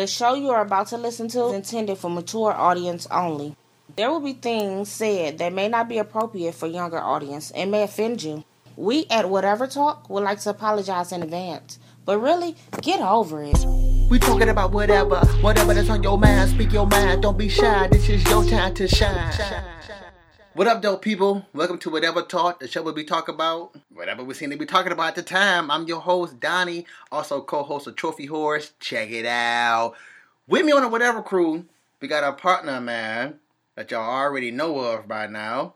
The show you are about to listen to is intended for mature audience only. There will be things said that may not be appropriate for younger audience and may offend you. We at Whatever Talk would like to apologize in advance, but really, get over it. We talking about whatever, whatever that's on your mind. Speak your mind, don't be shy. This is your time to shine. What up, dope people? Welcome to Whatever Talk, the show where we talk about whatever we seem to be talking about at the time. I'm your host, Donnie, also co-host of Trophy Horse. Check it out. With me on the Whatever crew, we got our partner, man, that y'all already know of by now.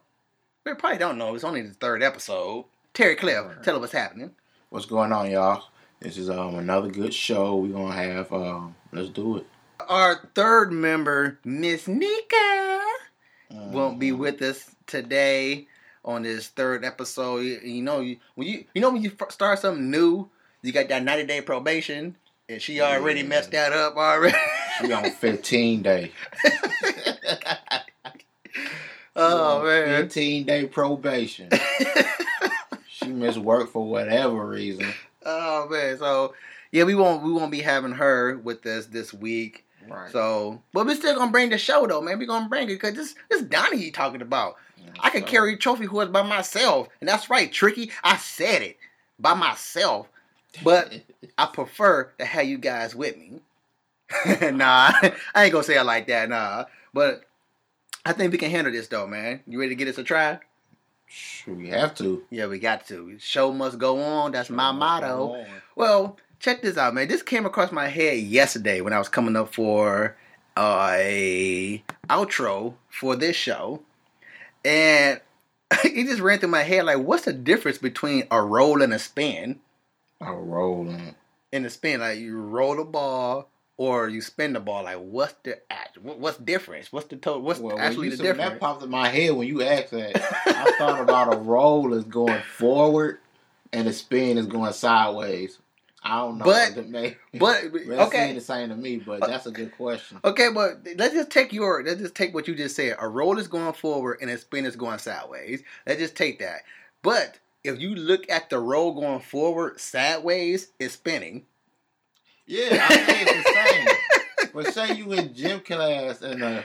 We probably don't know. It's only the third episode. Terry Cliff, tell us what's happening. What's going on, y'all? This is um another good show we're gonna have. Um, let's do it. Our third member, Miss Nika, won't be with us today on this third episode. You, you know, you, when you you know when you start something new, you got that ninety day probation, and she already Yeah. messed that up already. She on 15 day. oh man, 15 day probation. she missed work for whatever reason. oh man. So yeah, we won't we won't be having her with us this week. Right. So, but we're still gonna bring the show though, man. We're gonna bring it because this this Donnie he talking about. I can So, carry trophy horse by myself, and that's right, Tricky. I said it by myself, but I prefer to have you guys with me. nah, I ain't gonna say it like that, nah. But I think we can handle this though, man. You ready to get us a try? Shoot, we have to. Yeah, we got to. Show must go on. That's my Show must motto. Well, check this out, man. This came across my head yesterday when I was coming up for uh, a outro for this show, and it just ran through my head like, what's the difference between a roll and a spin? A roll and a spin, like you roll the ball or you spin the ball. Like, what's the? What's the difference? What's the total? What's Well, actually the when that difference? popped in my head when you asked that. I thought about a roll is going forward and a spin is going sideways. I don't know. But- may- But That's okay, the same to me, but that's a good question. okay, but let's just take your let's just take what you just said. A roll is going forward and a spin is going sideways. Let's just take that. But if you look at the roll going forward sideways, it's spinning. Yeah, I think it's the same. but say you in gym class and uh,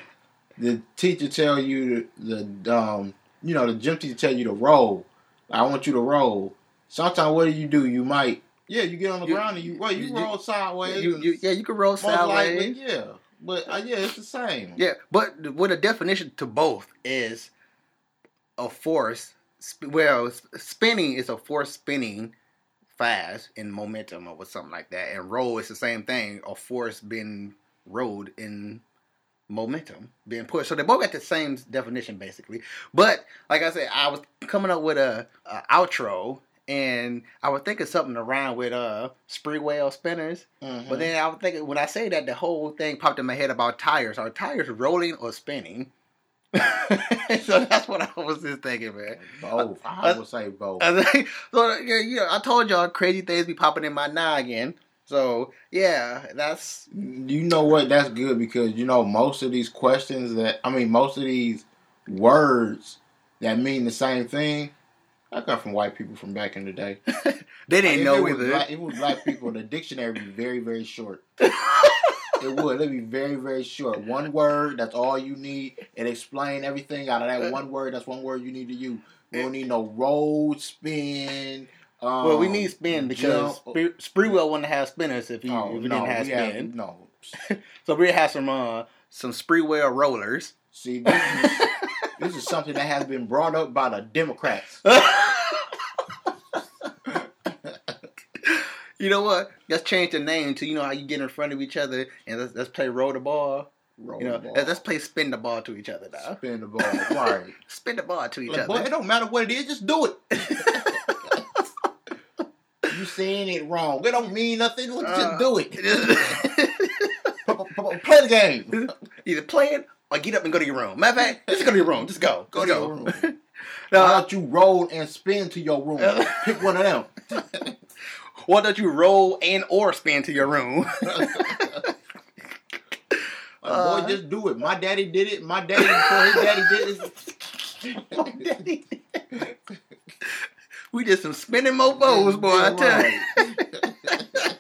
the teacher tell you the, the um you know the gym teacher tell you to roll. I want you to roll. Sometimes what do you do? You might yeah you get on the You- ground and you well you, you- roll sideways. You, you, yeah, you can roll Most likely, sideways. yeah. But uh, yeah, it's the same. Yeah, but what a definition to both is a force. sp- Well, spinning is a force spinning fast in momentum or something like that, and roll is the same thing. A force being rolled in momentum, being pushed. So they both got the same definition basically. But like I said, I was coming up with a, a outro. And I was thinking something around with uh spree wheel spinners. Mhm. But then I was thinking when I say that, the whole thing popped in my head about tires. Are tires rolling or spinning? so that's what I was just thinking, man. both. I would say both. I was like- so yeah, you know, I told y'all crazy things be popping in my noggin. So yeah, that's You know what? That's good because you know most of these questions that I mean most of these words that mean the same thing. I got from white people from back in the day. they didn't know it was either. Black, it was black people, the dictionary would be very, very short. it would. It'd be very, very short. One word, that's all you need. It explain everything out of that one word. That's one word you need to use. We don't need no road spin. Um, well, we need spin because jump. spree, spree wouldn't have spinners if you Oh, if we no, didn't have we have- spin. no. So we have some uh some spree wheel rollers. See, this is, this is something that has been brought up by the Democrats. you know what? Let's change the name to you know how you get in front of each other and let's, let's play roll the ball. Roll You know, the ball. let's, play spin the ball to each other now. spin the ball. Right. Spin the ball to each Like, boy, it don't matter what it is, just do it. you saying it wrong. It don't mean nothing. Uh, Just do it. Play the game. Either play it or get up and go to your room. Matter of fact, just go to your room. Just go. Go to your room. now, Why don't you roll and spin to your room? Pick one of them. why don't you roll and or spin to your room? Uh, boy, just do it. My daddy did it. My daddy before his daddy did it. we did some spinning mofos, boy. I tell you.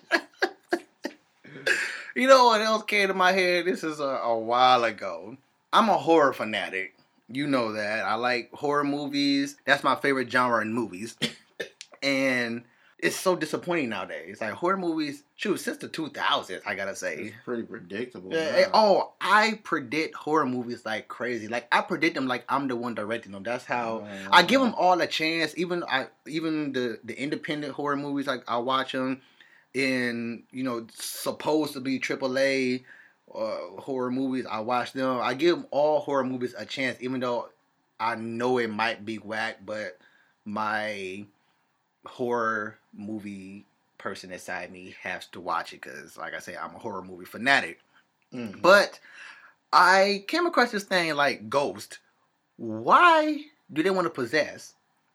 You know what else came to my head? This is a, a while ago. I'm a horror fanatic. You know that. I like horror movies. That's my favorite genre in movies. and it's so disappointing nowadays. Like horror movies, shoot, since the 2000s, I gotta say. It's pretty predictable. Yeah, now. oh, I predict horror movies like crazy. Like I predict them like I'm the one directing them. That's how oh, Man. I give them all a chance. Even I, even the the independent horror movies, like I watch them in you know supposed to be AAA uh, horror movies. I watch them. I give all horror movies a chance, even though I know it might be whack. But my horror movie person inside me has to watch it because, like I say, I'm a horror movie fanatic. Mhm. But I came across this thing like Ghost. Why do they want to possess?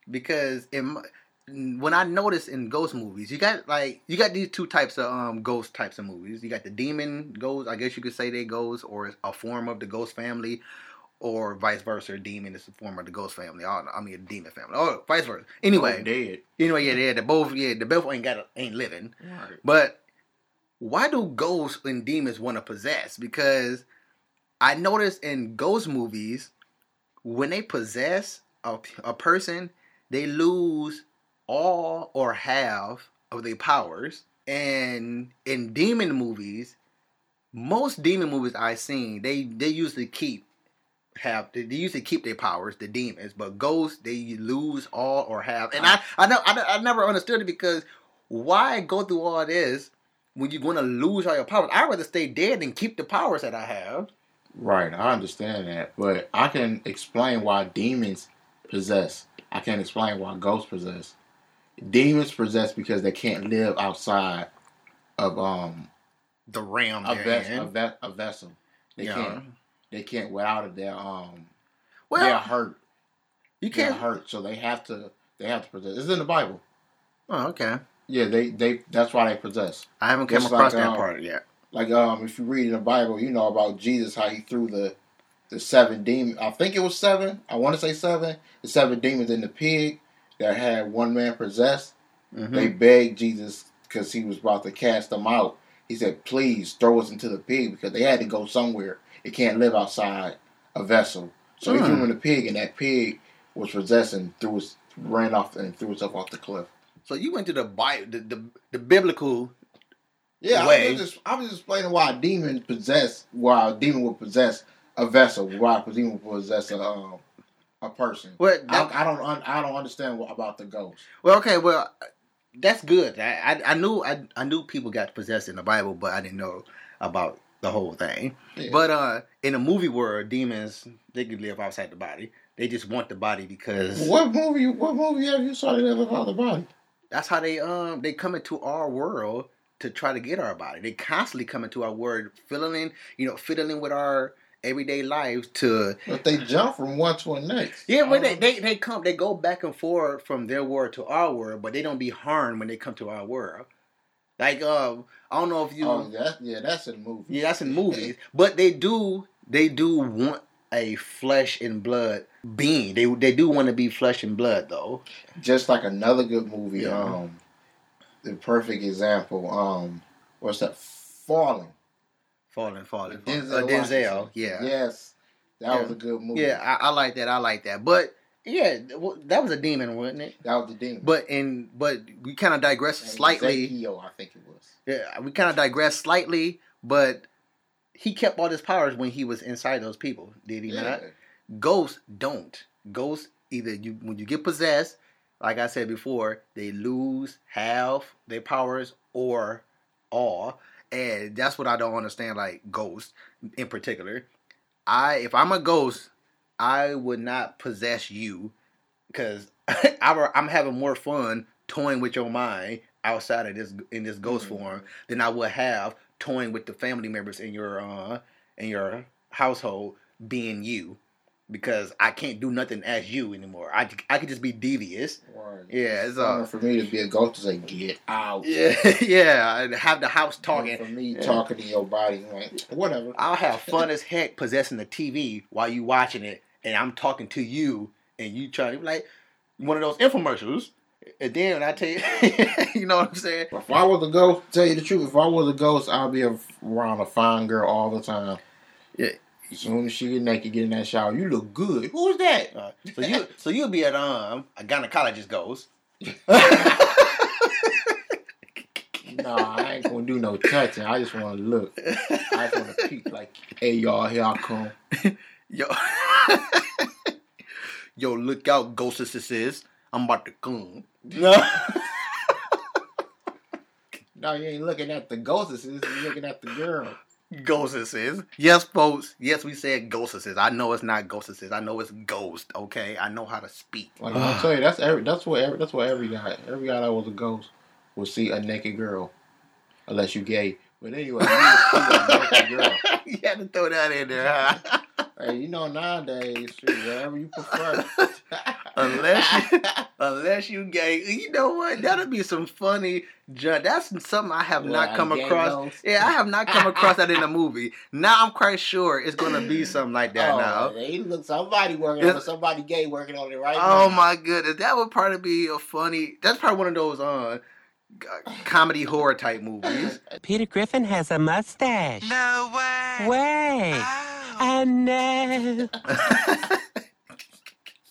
Because in my- when I notice in ghost movies, you got like you got these two types of um ghost types of movies. You got the demon ghost, I guess you could say they ghosts, or a form of the ghost family, or vice versa. A demon is a form of the ghost family. I, don't know, I mean, a demon family. Oh, vice versa. Anyway, Oh, dead. anyway, yeah, yeah, they both, yeah, the both ain't got, ain't living. Right. But why do ghosts and demons want to possess? Because I noticed in ghost movies, when they possess a, a person, they lose all or half of their powers. And in demon movies, most demon movies I've seen, they they usually keep have they usually keep their powers, the demons, but ghosts they lose all or half. And I I know I, I never understood it because why go through all this when you're going to lose all your powers? I'd rather stay dead than keep the powers that I have. Right, I understand that, but I can explain why demons possess. I can't explain why ghosts possess. Demons possess because they can't live outside of um The realm a, they're ves- a, ve- a vessel. They Yeah. can't. They can't without it. They're um well, they're hurt. you They're can't. hurt, so they have to. They have to possess. It's in the Bible. Oh, okay. Yeah, they they. That's why they possess. I haven't come Just across like, that um, part yet. Like um, if you read in the Bible, you know about Jesus how he threw the the seven demons. I think it was seven. I want to say seven. The seven demons in the pig that had one man possessed. Mhm. They begged Jesus because he was about to cast them out. He said, "Please throw us into the pig because they had to go somewhere. It can't live outside a vessel." So he Hmm. threw them in the pig, and that pig was possessed and threw us, ran off and threw itself off the cliff. So you went to the Bible, the, the, the biblical. Yeah, I way. was, just, I was just explaining why a demon possess, why a demon would possess a vessel, why a demon would possess a um, a person. Well, I, that, I don't, un- I don't understand what, about the ghost. well, okay, well, that's good. I, I, I knew I, I knew people got possessed in the Bible, but I didn't know about the whole thing. Yeah. But uh, in the movie world, demons they could live outside the body. They just want the body because what movie? What movie have you saw that ever called the body? that's how they um they come into our world to try to get our body. They constantly come into our world, fiddling, you know, fiddling with our everyday lives to But they jump from one to the next. yeah. But they, Um, they they come they go back and forth from their world to our world, but they don't be harmed when they come to our world. Like um, I don't know if you oh, that, yeah, that's in the movie. yeah that's in movies, but they do they do want a flesh and blood being. They they do want to be flesh and blood though. Just like another good movie. Yeah. Um, the perfect example. Um, what's that? Falling. Falling, falling, falling. Denzel Uh, Denzel, yeah. Yes, that Yeah. was a good movie. Yeah, I, I like that. I like that. But yeah, that was a demon, wasn't it? that was the demon. But in but we kind of digress And slightly. Ezekiel, I think it was. Yeah, we kind of digress slightly. But he kept all his powers when he was inside those people. Did he Yeah. not? Ghosts don't. Ghosts either you when you get possessed, like I said before, they lose half their powers or all. And that's what I don't understand. Like ghosts in particular, I if I'm a ghost, I would not possess you because I'm having more fun toying with your mind outside of this in this ghost Mhm. form than I would have toying with the family members in your uh in your household being you because I can't do nothing as you anymore. I I could just be devious. Right. Yeah, it's, uh, for me to be a ghost to say get out. Yeah, yeah, and have the house talking. For me Yeah. talking to your body, like whatever. I'll have fun as heck possessing the TV while you watching it, and I'm talking to you, and you trying to be like one of those infomercials. And then I tell you, you know what I'm saying? If I was a ghost, tell you the truth, if I was a ghost, I'd be around a fine girl all the time. Yeah. As soon as she get naked, get in that shower, you look good. Who's that? Uh, so you so you'll be at um a gynecologist goes. No, I ain't gonna do no touching. I just want to look. I just want to peek like, hey y'all, here I come. Yo, yo, look out, ghostesses! I'm about to come. No. no, you ain't looking at the ghosts. You're looking at the girl. Ghostesses. Yes, folks. Yes, we said ghostesses. I know it's not ghostesses. I know it's ghost. Okay, I know how to speak. Like I tell you, that's every. That's what every. That's what every guy. Every guy that was a ghost will see a naked girl, unless you gay. But anyway, you will see a naked girl. you had to throw that in there, huh? Hey, you know nowadays, whatever you prefer. unless you, unless you gay, you know what? That'll be some funny. Ju- That's something I have not come across. ghost. Yeah, I have not come across that in a movie. Now I'm quite sure it's gonna be something like that. oh, now. Hey, look, somebody working on it. Somebody gay working on it right Oh now. my goodness, that would probably be a funny. That's probably one of those uh, comedy horror type movies. Peter Griffin has a mustache. No way. Way. Ow. I know.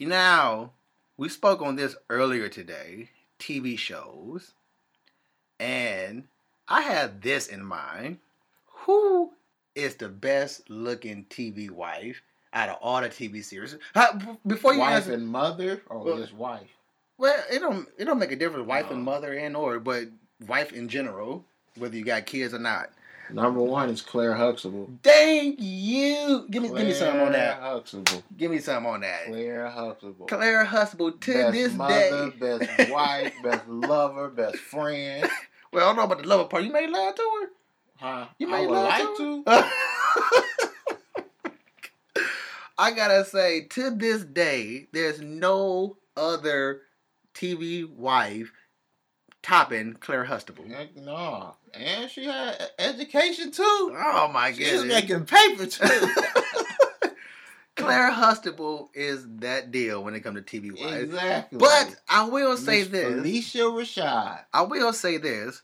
Now, we spoke on this earlier today. TV shows, and I had this in mind. Who is the best looking TV wife out of all the TV series? How- before you wife answer, and mother, or Well- just wife? well, it don't it don't make a difference, wife and mother and or, but wife in general, whether you got kids or not. Number one is Claire Huxtable. Thank you. Give me give me something on that. Huxtable. Give me something on that. Claire Huxtable. Claire Huxtable to best this mother, day. best wife, best lover, best friend. Well, I don't know about the lover part. You made love to her. Huh? You made love like to to. her? I gotta say, to this day, there's no other TV wife topping Claire Huxtable. Heck no. And she had education too. Oh my She was goodness. making paper too. Claire Huxtable is that deal when it comes to TV wives. exactly. But I will say Miss this. Phylicia Rashad. I will say this.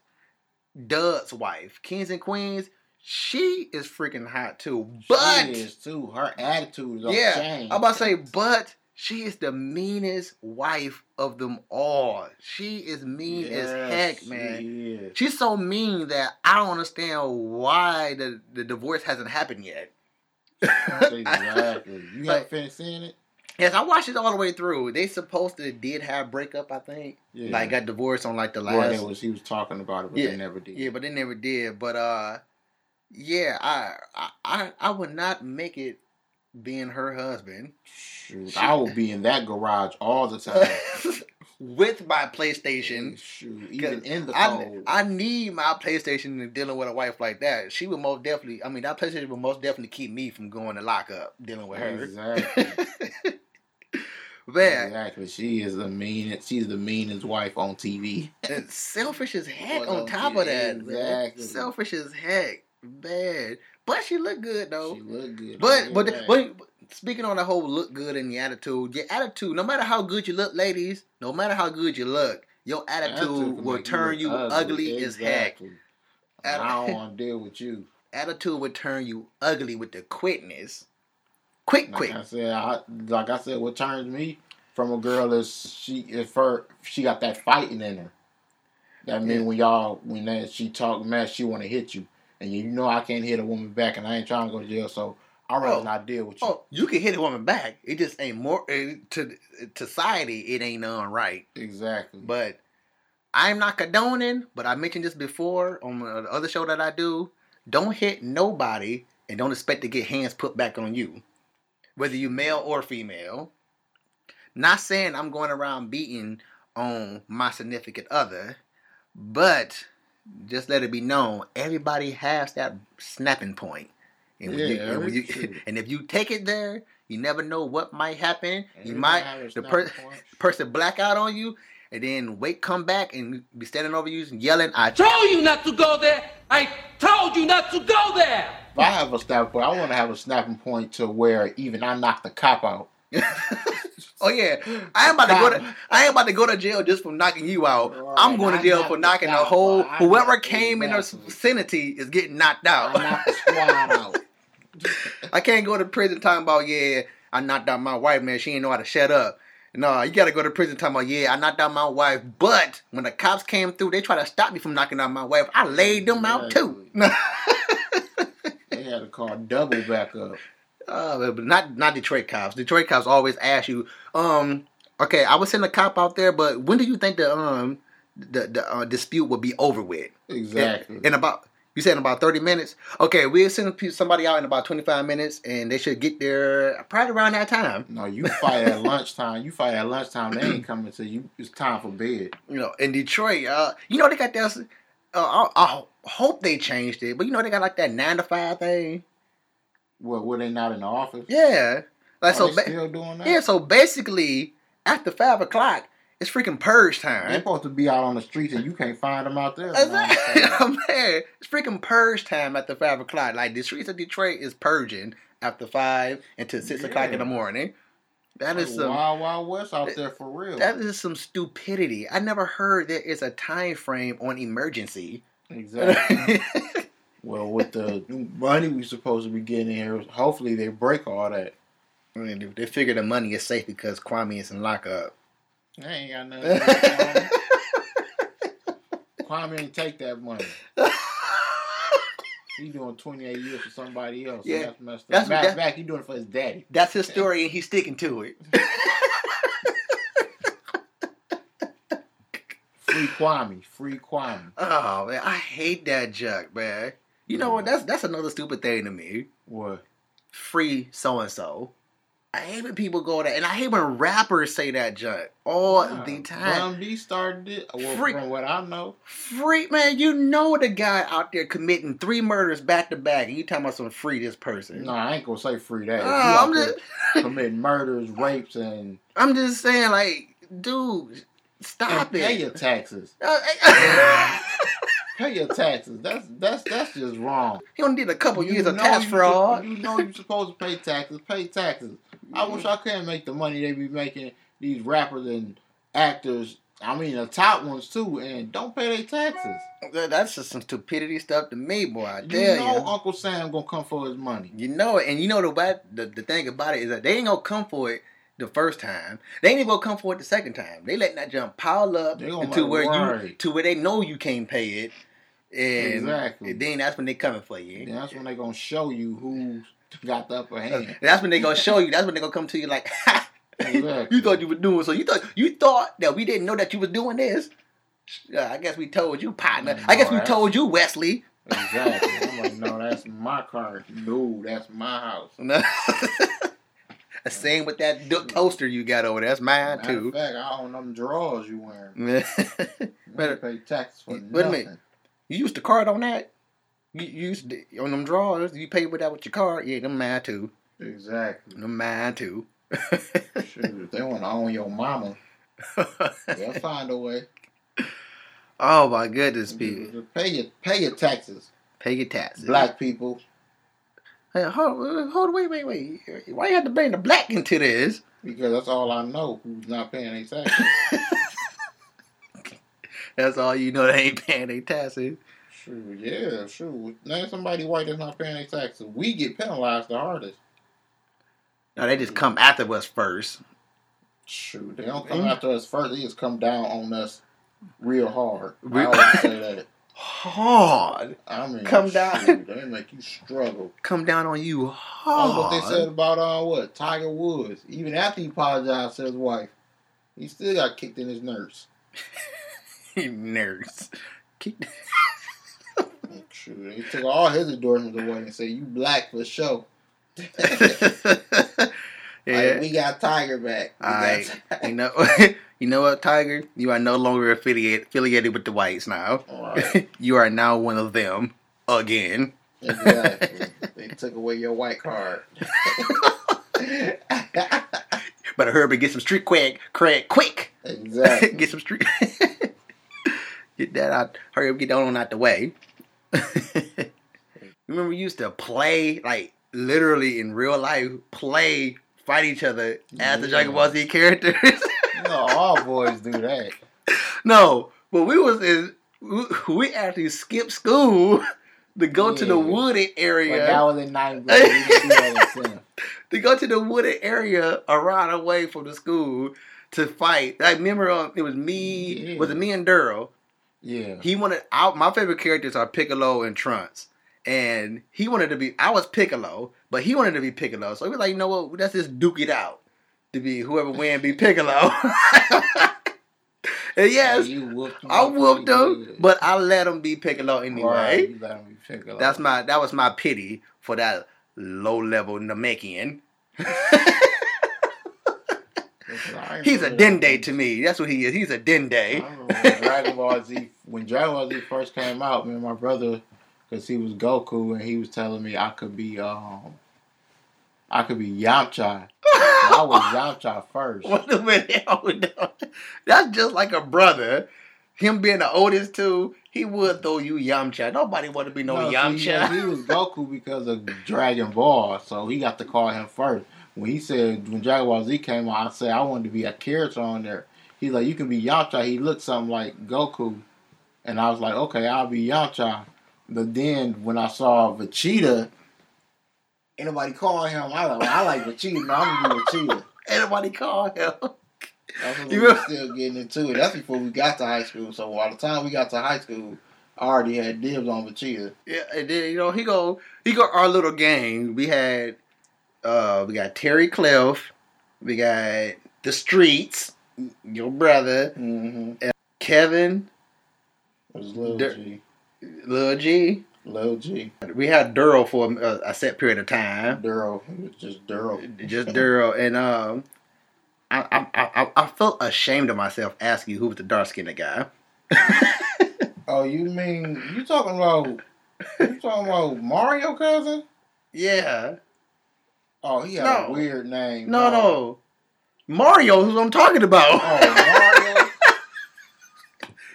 Doug's wife, Kings and Queens, she is freaking hot too. But she is too. Her attitude is yeah. I'm about to say, but she is the meanest wife of them all. She is mean as heck, man. She. She's so mean that I don't understand why the, the divorce hasn't happened yet. exactly. You Like- haven't finished seeing it? Yes, I watched it all the way through. They supposed to did have breakup, I think. Yeah. Like got divorced on like the last. Well, was he was talking about it, but Yeah. they never did. Yeah, but they never did. But uh, yeah, I I, I would not make it being her husband Shoot, I will be in that garage all the time. with my PlayStation. Shoot, even in the I, cold. I need my PlayStation and dealing with a wife like that. She would most definitely. I mean, that PlayStation would most definitely keep me from going to lock up dealing with her. Exactly. Man, Exactly. She is the meanest. She's the meanest wife on TV. and selfish as heck Well, on top of that. exactly. Selfish as heck, man. But she looked good though. She look good. But but, Right. but speaking on the whole look good and the attitude, your attitude, no matter how good you look, ladies, no matter how good you look, your attitude, Attitude will turn you ugly, as heck. Exactly. I don't want to deal with you. Attitude will turn you ugly with the quickness. Quick, Like quick. I said, I, like I said, what turns me from a girl is she if her she got that fighting in her. That mean Yeah. when y'all when that she talk mess, she want to hit you, and you know I can't hit a woman back, and I ain't trying to go to jail, so I'd rather Oh. not deal with you. Oh, you can hit a woman back. It just ain't more eh, to to society. It ain't none right. Exactly. But I'm not condoning. But I mentioned this before on the other show that I do. Don't hit nobody and don't expect to get hands put back on you, whether you male or female. Not saying I'm going around beating on my significant other, but just let it be known everybody has that snapping point. And, when you, and, you- and if you take it there, you never know what might happen. You might the per- person black out on you, and then wait, come back and be standing over you and yelling, "I told you not to go there. I told you not to go there. If I have a snapping point, I want to have a snapping point to where even I knock the cop out. Oh yeah, I am about to go to I ain't about to go to jail just for knocking you out. Right, I'm going to jail for knocking the whole. Whoever came in the vicinity is getting knocked I out. knocked the squad out. I can't go to prison talking about yeah I knocked out my wife man she ain't know how to shut up. No, you gotta go to prison talking about yeah I knocked out my wife, but when the cops came through they tried to stop me from knocking out my wife. I laid them out too. They had to call double back up. Uh, not not Detroit cops. Detroit cops always ask you, um, okay, I was sending a cop out there, but when do you think the um the the uh, dispute will be over with? Exactly. In, in about you said in about thirty minutes. Okay, we'll send somebody out in about twenty five minutes, and they should get there probably around that time. no, you fire at lunchtime. You fire at lunchtime. They ain't coming to you. It's time for bed. You know, in Detroit, uh, you know they got that. Uh, I, I hope they changed it, but you know they got like that nine to five thing. What? Were they not in the office? Yeah, like Are so. ba- still doing that? yeah, so basically after five o'clock, it's freaking purge time. They're supposed to be out on the streets and you can't find them out there. Exactly. Man, it's freaking purge time after five o'clock. Like the streets of Detroit is purging after five until six o'clock in the morning. That is some Wild Wild West out there for real. that is some stupidity. I never heard there is a time frame on emergency. exactly. well, with the money we're supposed to be getting here, hopefully they break all that. I mean, they figure the money is safe because Kwame is in lockup. They ain't got nothing. to do with Kwame. Kwame ain't take that money. He doing 28 years for somebody else. Yeah. Yeah. That's messed up. That's- Matter that- of fact, he doing it for his daddy. That's his story, and he's sticking to it. Free Kwame. Free Kwame. Oh man, I hate that junk, man. You know what? That's that's another stupid thing to me. What? free so and so. I hate when people go there, and I hate when rappers say that junk all the time. Bun B started it. Well, Free- from what I know. Free man, you know the guy out there committing three murders back to back, and you talking about some free this person. No, I ain't gonna say free that. Oh, I'm just, committing murders, rapes, and, I'm just saying, like, dude, stop and pay your taxes. Uh, Pay your taxes. That's that's that's just wrong. he only did a couple years of tax fraud. You know you're supposed to pay taxes. Pay taxes. I wish I could make the money they be making these rappers and actors. I mean the top ones too, and don't pay their taxes. That's just some stupidity stuff to me, boy. I tell You know you. Uncle Sam gonna come for his money. You know it, and you know the bad, the, the thing about it is that they ain't gonna come for it the first time. They ain't even gonna come for it the second time. They letting that jump pile up gonna where it you to where they know you can't pay it, and Exactly. then that's when they coming for you. Then that's when they gonna show you who's got the upper hand. That's when they gonna show you. That's when they gonna come to you like, ha, Exactly. you thought you were doing so. You thought you thought that we didn't know that you was doing this. I guess we told you, partner. I guess we told you, Wesley. Exactly. I'm like, no, that's my car. No, that's my house. No. Same with that toaster you got over there. That's mine Matter too. fact, I own them drawers you wearing. Better- pay taxes for Wait a nothing. minute. You used the card on that? You used to, on them drawers? You paid with that with your card? Yeah, them mine too. Exactly. Them mine too. Shoot, if they want to own your mama, they'll find a way. oh my goodness, people. Pay your pay your taxes, Pay your taxes. black people, Hey, hold, hold, wait, wait, wait. Why you have to bring the black into this? because that's all I know. Who's not paying their taxes? That's all you know. They ain't paying their taxes. True, yeah, sure. Name somebody white that's not paying their taxes. We get penalized the hardest. No, they just come after us first. Shoot, they don't come after us first. They just come down on us real hard. I always say that. Hard. I mean, Come down. shoot, They make you struggle. Come down on you That's hard. what they said about uh, what Tiger Woods. Even after he apologized to his wife, he still got kicked in his nerves. Nurse. Keep- Shoot, he took all his endorsements away and said, "You black for sure." yeah. Like, we got Tiger back. We All right. Tiger. You know, you know what, Tiger? You are no longer affiliated affiliated with the whites now. Right. you are now one of them again. Exactly. they took away your white card. Better hurry up and get some street cred, cred quick. exactly. get some street. Get that out. Hurry up, get that on out the way. Remember, we used to play like literally in real life, play fight each other as the Yeah. Dragon Ball Z characters. Know, all boys do that. no, but we was in, we- actually skipped school to go to the wooded area. that was in ninth grade. We didn't do that in tenth. to go to the wooded area around away from the school to fight. I remember uh, it was me, Yeah. was it me and Daryl? Yeah. He wanted out. My favorite characters are Piccolo and Trunks, and he wanted to be. I was Piccolo, but he wanted to be Piccolo. So he was like, you know what? Let's just duke it out to be whoever win be Piccolo. and yes, whooped I whooped him, but I let him be Piccolo Right, anyway. you let him be Piccolo. That's my that was my pity for that low level Namekian. He's a Dende to me. That's what he is. He's a Dende. Dragon Ball Z when Dragon Ball Z first came out, me and my brother, because he was Goku, and he was telling me I could be um, I could be Yamcha. I was Yamcha first. What a minute. Hold on. That's just like a brother. Him being the oldest too, he would throw you Yamcha. Nobody want to be no, No, Yamcha. yeah, he was Goku because of Dragon Ball, so he got to call him first. When he said when Dragon Ball Z came out, I said I wanted to be a character on there. He's like, you can be Yamcha. He looked something like Goku, and I was like, okay, I'll be Yamcha. But then when I saw Vegeta, anybody call him, I like, well, I like Vegeta. No, I'm gonna be Vegeta. Anybody call him? That's when You we were still getting into it. That's before we got to high school. So by the time we got to high school, I already had dibs on Vegeta. Yeah, and then you know he go he go our little gang. We had uh we got Terry Cliff, we got the streets, your brother, Mm-hmm. Kevin, It was Lil Dir- G. Lil G. Lil G. We had Daryl for a, a set period of time. Daryl. Just Daryl. just Daryl, and um, I, I I I felt ashamed of myself asking who was the dark skinned guy. Oh, you mean you talking about you talking about Mario cousin? Yeah, Oh, he had No. a weird name. no, dog. no, Mario, who I'm talking about. Oh, Mario.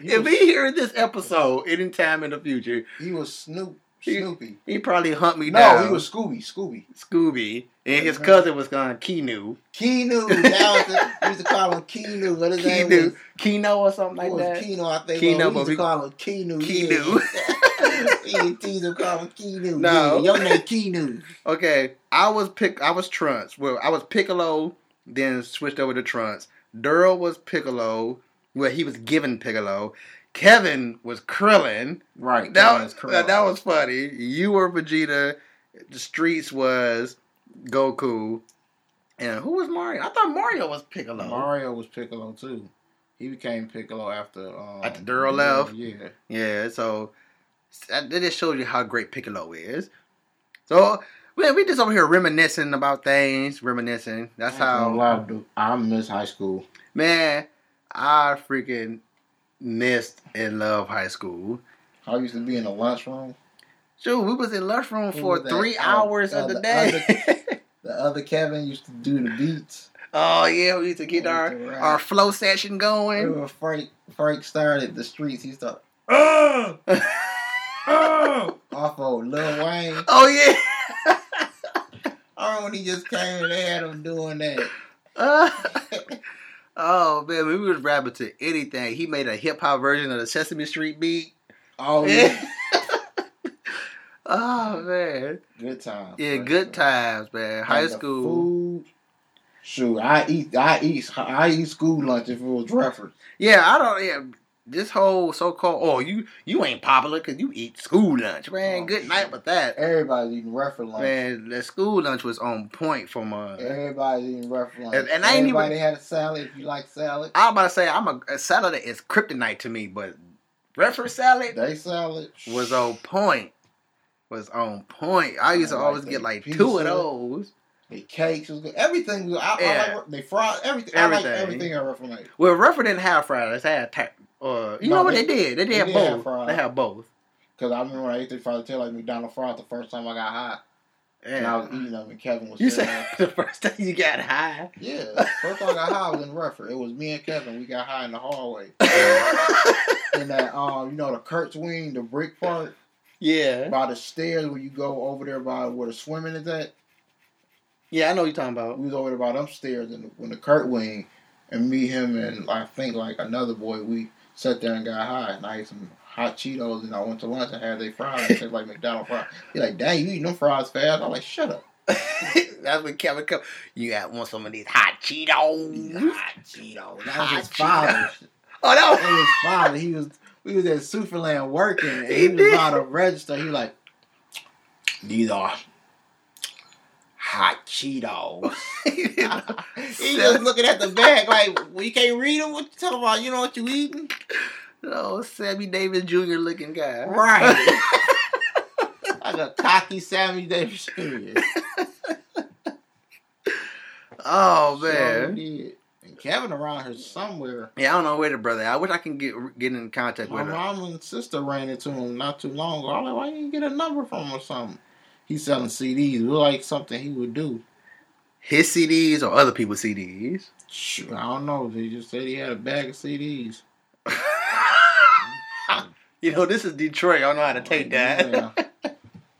He if was, he hear this episode anytime in the future, he was Snoop Snoopy. he probably hunt me No, down. No, he was Scooby. Scooby. Scooby, and his Mhm. cousin was gone Keenu, Keenu. That was the, we used to call him Keenu. But his name was Keenu, Keno or something What like was that. Keno, I think. Keno, Keno, we used to call him Keno. Keno. Yeah. tease him, call him Keno. No. Yeah, your name Keno. Okay, I was pick. I was Trunks. Well, I was Piccolo, then switched over to Trunks. Daryl was Piccolo. Well, he was given Piccolo. Kevin was Krillin. Right. That was correct. that was funny. You were Vegeta. The streets was Goku. And who was Mario? I thought Mario was Piccolo. Mario was Piccolo too. He became Piccolo after um, After Daryl left? Yeah. Yeah, so that just shows you how great Piccolo is. So we we just over here reminiscing about things, reminiscing. That's lie, how dude. I miss high school. man. I freaking missed and love high school. I used to be in the lunchroom. Shoot, we was in lunchroom for was that? three Uh, hours uh, of the the day. The other Kevin used to do the beats. oh yeah, we used to get our to our flow session going. When Frank Frank started the streets, he started oh off of Lil Wayne. Oh, yeah. I remember when he just came and they had him doing that. oh man, we was rapping to anything. He made a hip hop version of the Sesame Street beat. Oh yeah, oh man, good times. yeah, good times, man. High And the school. Food. Shoot, I eat, I eat, I eat school lunch if it was Drefford. Yeah, I don't. Yeah, this whole so called. Oh, you you ain't popular because you eat school lunch, man. Oh, good night with that, Everybody's eating Drefford lunch. man. The school lunch was on point from uh. Everybody's eating Drefford lunch. And- and I ain't even- had a salad if you like salad. I was about to say I'm a, a salad is kryptonite to me, but breakfast salad They salad was on point. Was on point. I used to like always get like pizza. two of those. The cakes was good. Everything was. I, Yeah. I like they fried everything. I like Everything. everything at Ruffin Well, Rufford didn't have fries. They had ta- uh, you No, know what they- they, did? They did they have both. they have both. Because I remember when I ate the fried tail like McDonald's fries the first time I got high, and I was eating them, and Kevin was You said the first time you got high. Yeah, first time I got high was in Rufford. It was me and Kevin. We got high in the hallway. in that um, you know, the Kurt's wing, the brick part yeah. by the stairs where you go over there by where the swimming is at. Yeah, I know what you're talking about. We was over there about upstairs the, when the Kurt Wing, and me, him, and I think like another boy. We sat there and got high, and I ate some hot Cheetos, and I went to lunch and had they fries. It tastes like McDonald's fries. He like, dang, you eating them fries fast? I'm like, shut up. That's when Kevin come. You got want some of these hot Cheetos? Hot Cheetos. That was Hot his father. Oh That was his father. He was we was at Superland working, and He he, was did. about to register. He like, these are hot Cheetos. he just looking at the bag like, well, you can't read them. What you talking about? You know what you eating? No, Sammy Davis Jr. looking guy. Right. like a cocky Sammy Davis Jr. oh man. And Kevin around here somewhere. Yeah, I don't know where the brother. I wish I can get get in contact My with him. My mom and sister ran into him not too long ago. I'm like, why you didn't get a number from him or something? He's selling CDs. Look like something he would do. His CDs or other people's CDs. Shoot, I don't know. They just said he had a bag of CDs. you know, this is Detroit. I don't know how to take that. Yeah.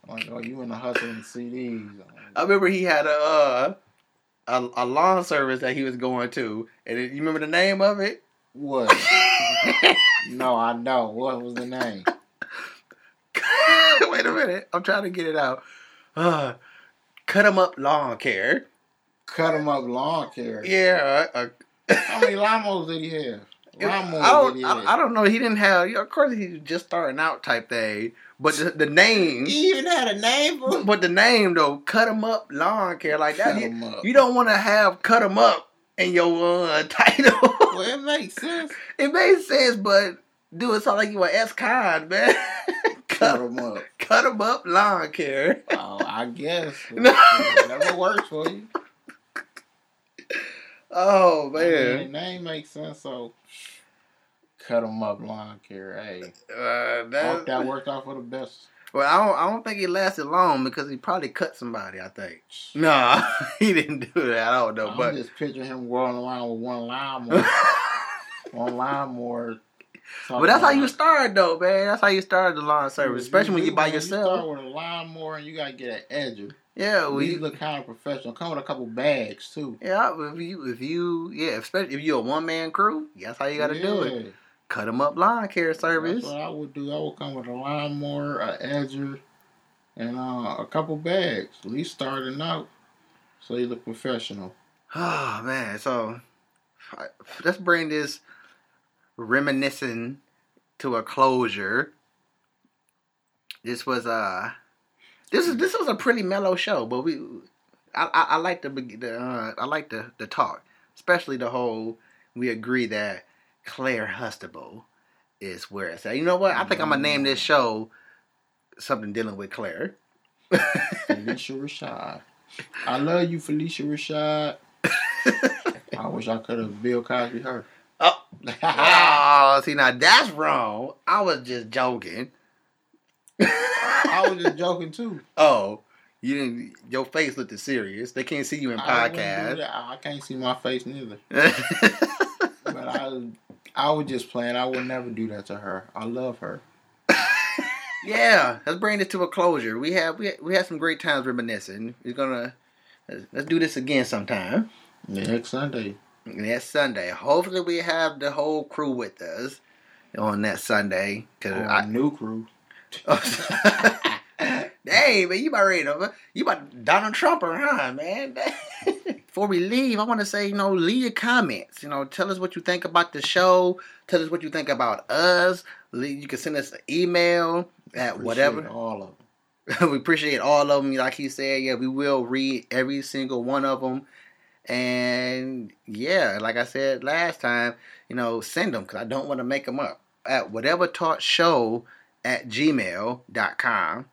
Like, oh, you in the hustling CDs? I remember he had a uh, a, a lawn service that he was going to, and it, you remember the name of it? What? no, I know. What was the name? Wait a minute, I'm trying to get it out. Uh, cut him up lawn care. Cut him up lawn care. Yeah, uh, How many llamas did he have? I don't, did he I, have? I don't know. He didn't have. Of course, he was just starting out type thing. But the, the name, He even had a name for him. but the name though, cut him up lawn care like that. Cut You, up. you don't want to have cut him up in your uh, title. Well, it makes sense. it makes sense, but do it sound like you were S con man. Cut cut, him up. cut him up lawn care. Oh, I guess. No. Whatever works for you. Oh I mean, man, name makes sense, so cut him up lawn care. Hey, uh, that, that worked out for the best. Well, I don't, I don't think he lasted long because he probably cut somebody. I think. No, he didn't do that. I don't know, I'm but just picture him rolling around with one lawnmower. one lawnmower. But that's how you start though, man. That's how you start the lawn service, especially when you by yourself. You start with a lawnmower and you gotta get an edger. Yeah, We we. look kind of professional. Come with a couple bags too. Yeah, if you if you yeah, especially if you're a one man crew, that's how you got to do it. Cut them up lawn care service. That's what I would do. I would come with a lawnmower, a edger, and uh, a couple bags. At least starting out, so you look professional. Oh man, so let's bring this reminiscing to a closure. This was uh this is this was a pretty mellow show, but we I I, I like the the uh, I like the the talk, especially the whole we agree that Claire Huxtable is where it's at. You know what? I think I'm gonna name this show something dealing with Claire. Phylicia Rashad. I love you, Phylicia Rashad. I wish I could have Bill Cosby her. Oh. oh, see now that's wrong. I was just joking. I was just joking too. Oh, you didn't. Your face looked serious. They can't see you in I, podcast. I can't see my face neither. But I, I was just playing. I would never do that to her. I love her. yeah, let's bring this to a closure. We have we we had some great times reminiscing. We're gonna let's, let's do this again sometime Next Sunday. Next Sunday. Hopefully, we have the whole crew with us on that Sunday. Cause I, a new crew. Dang, man, you about ready to, you about Donald Trump huh, man? Before we leave, I want to say, you know, leave your comments. You know, tell us what you think about the show. Tell us what you think about us. You can send us an email at Appreciate whatever. All of them. we appreciate all of them. Like he said, yeah, we will read every single one of them. And yeah, like I said last time, you know, send them because I don't want to make them up. At whatever talk show at gmail.com.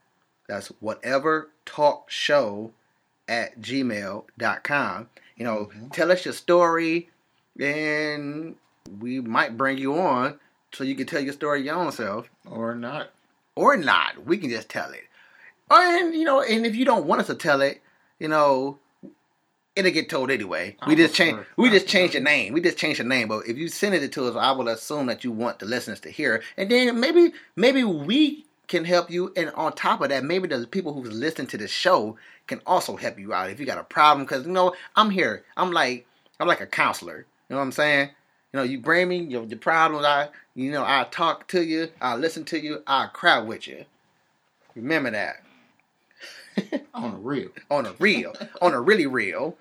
That's whatever talk show at gmail.com. You know, mm-hmm. tell us your story and we might bring you on so you can tell your story your own self Or not. or not. We can just tell it. And you know, and if you don't want us to tell it, you know, it'll get told anyway. We just change. We just change the name. We just change the name. But if you send it to us, I will assume that you want the listeners to hear, and then maybe maybe we can help you, and on top of that, maybe the people who's listening to the show can also help you out if you got a problem. Because you know, I'm here. I'm like I'm like a counselor. You know what I'm saying? You know, you bring me your, your problems. I you know I talk to you. I listen to you. I cry with you. Remember that On a real. on a real, on a really real.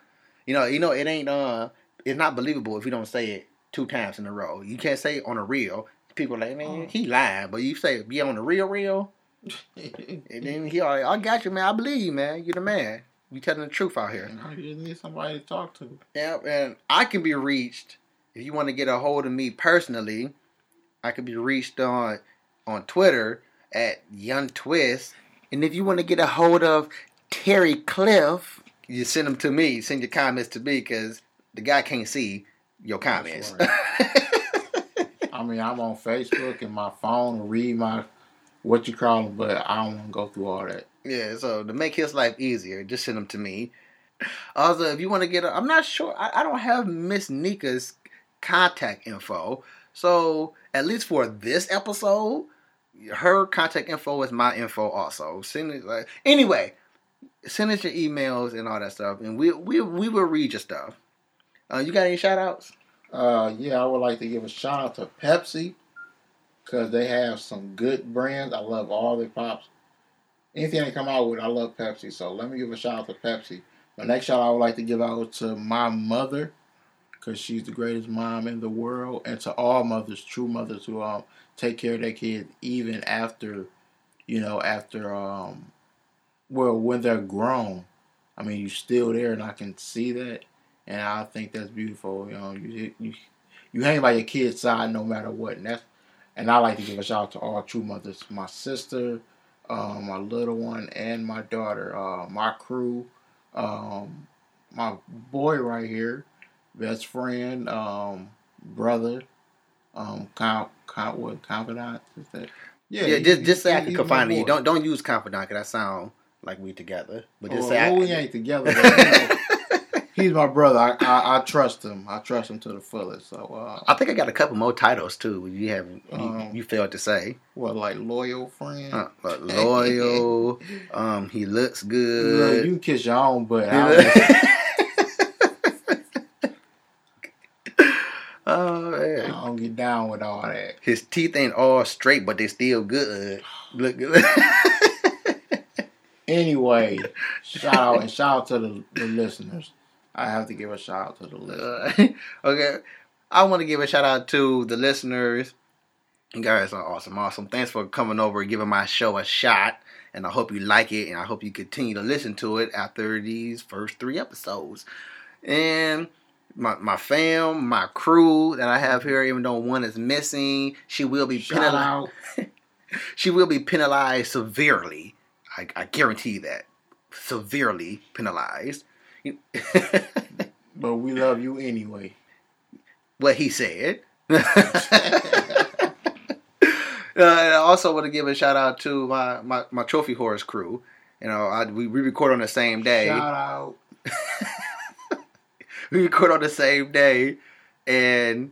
You know, you know it ain't uh, it's not believable if you don't say it two times in a row. You can't say it on a real. People like man, he lied, but you say be on the real, real. And then he all like, I got you, man. I believe you, man. You're the man. You telling the truth out here. You need somebody to talk to. Yeah, and I can be reached if you want to get a hold of me personally. I can be reached on on Twitter at Young Twist, and if you want to get a hold of Terry Cliff, you send them to me. Send your comments to me because the guy can't see your comments. I mean, I'm on Facebook and my phone and read my what you call them, but I don't want to go through all that. Yeah, so to make his life easier, just send them to me. Also, if you want to get, a, I'm not sure. I, I don't have Miss Nika's contact info, so at least for this episode, her contact info is my info. Also, send it. Like, anyway, send us your emails and all that stuff, and we we we will read your stuff. Uh, you got any shout outs? Uh, yeah, I would like to give a shout out to Pepsi because they have some good brands. I love all their pops. Anything they come out with, I love Pepsi. So let me give a shout out to Pepsi. My next shout out I would like to give out to my mother because she's the greatest mom in the world, and to all mothers, true mothers who um take care of their kids even after, you know, after um, well when they're grown. I mean, you're still there, and I can see that, and I think that's beautiful. You know, you you you hang by your kid's side no matter what, and that's and I like to give a shout out to all true mothers. My sister, um, my little one, and my daughter, uh, my crew, um, my boy right here, best friend, um, brother, um, count what confidant is that? Yeah, he- just just say I can confide in you. Don't don't use confidant because that sound like we together. But just Well, say I, we ain't together. But, you know, he's my brother. I, I I trust him. I trust him to the fullest. So, uh, I think I got a couple more titles too. You have you, Um, you failed to say. what like loyal friend? Uh, but loyal. um, he looks Look, good. you can kiss your own butt. He I look- don't- oh I don't get down with all that. his teeth ain't all straight, but they still good. Look good. Anyway, shout out and shout out to the, the listeners. I have to give a shout out to the listeners. Uh, okay, I want to give a shout out to the listeners. You guys are awesome, awesome. Thanks for coming over and giving my show a shot. And I hope you like it, and I hope you continue to listen to it after these first three episodes. And my my fam, my crew that I have here, even though one is missing, she will be Shout penalized. She will be penalized severely. I, I guarantee that severely penalized. But we love you anyway. what he said. Uh, I also want to give a shout out to my, my, my trophy horse crew. You know, I, we, we record on the same day. Shout out. We record on the same day, and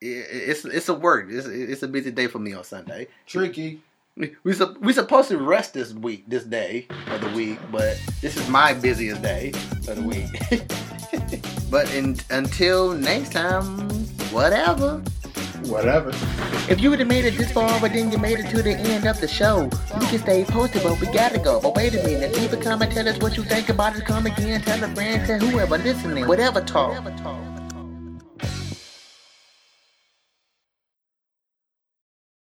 it, it's it's a work. It's, it's a busy day for me on Sunday. Tricky. We we we supposed to rest this week, this day of the week, but this is my busiest day of the week. but in, until next time, whatever. Whatever. If you would have made it this far, but then you made it to the end of the show, you can stay posted, but we gotta go. But wait a minute, leave a comment, tell us what you think about it. Come again, tell a friend, tell whoever listening, whatever talk.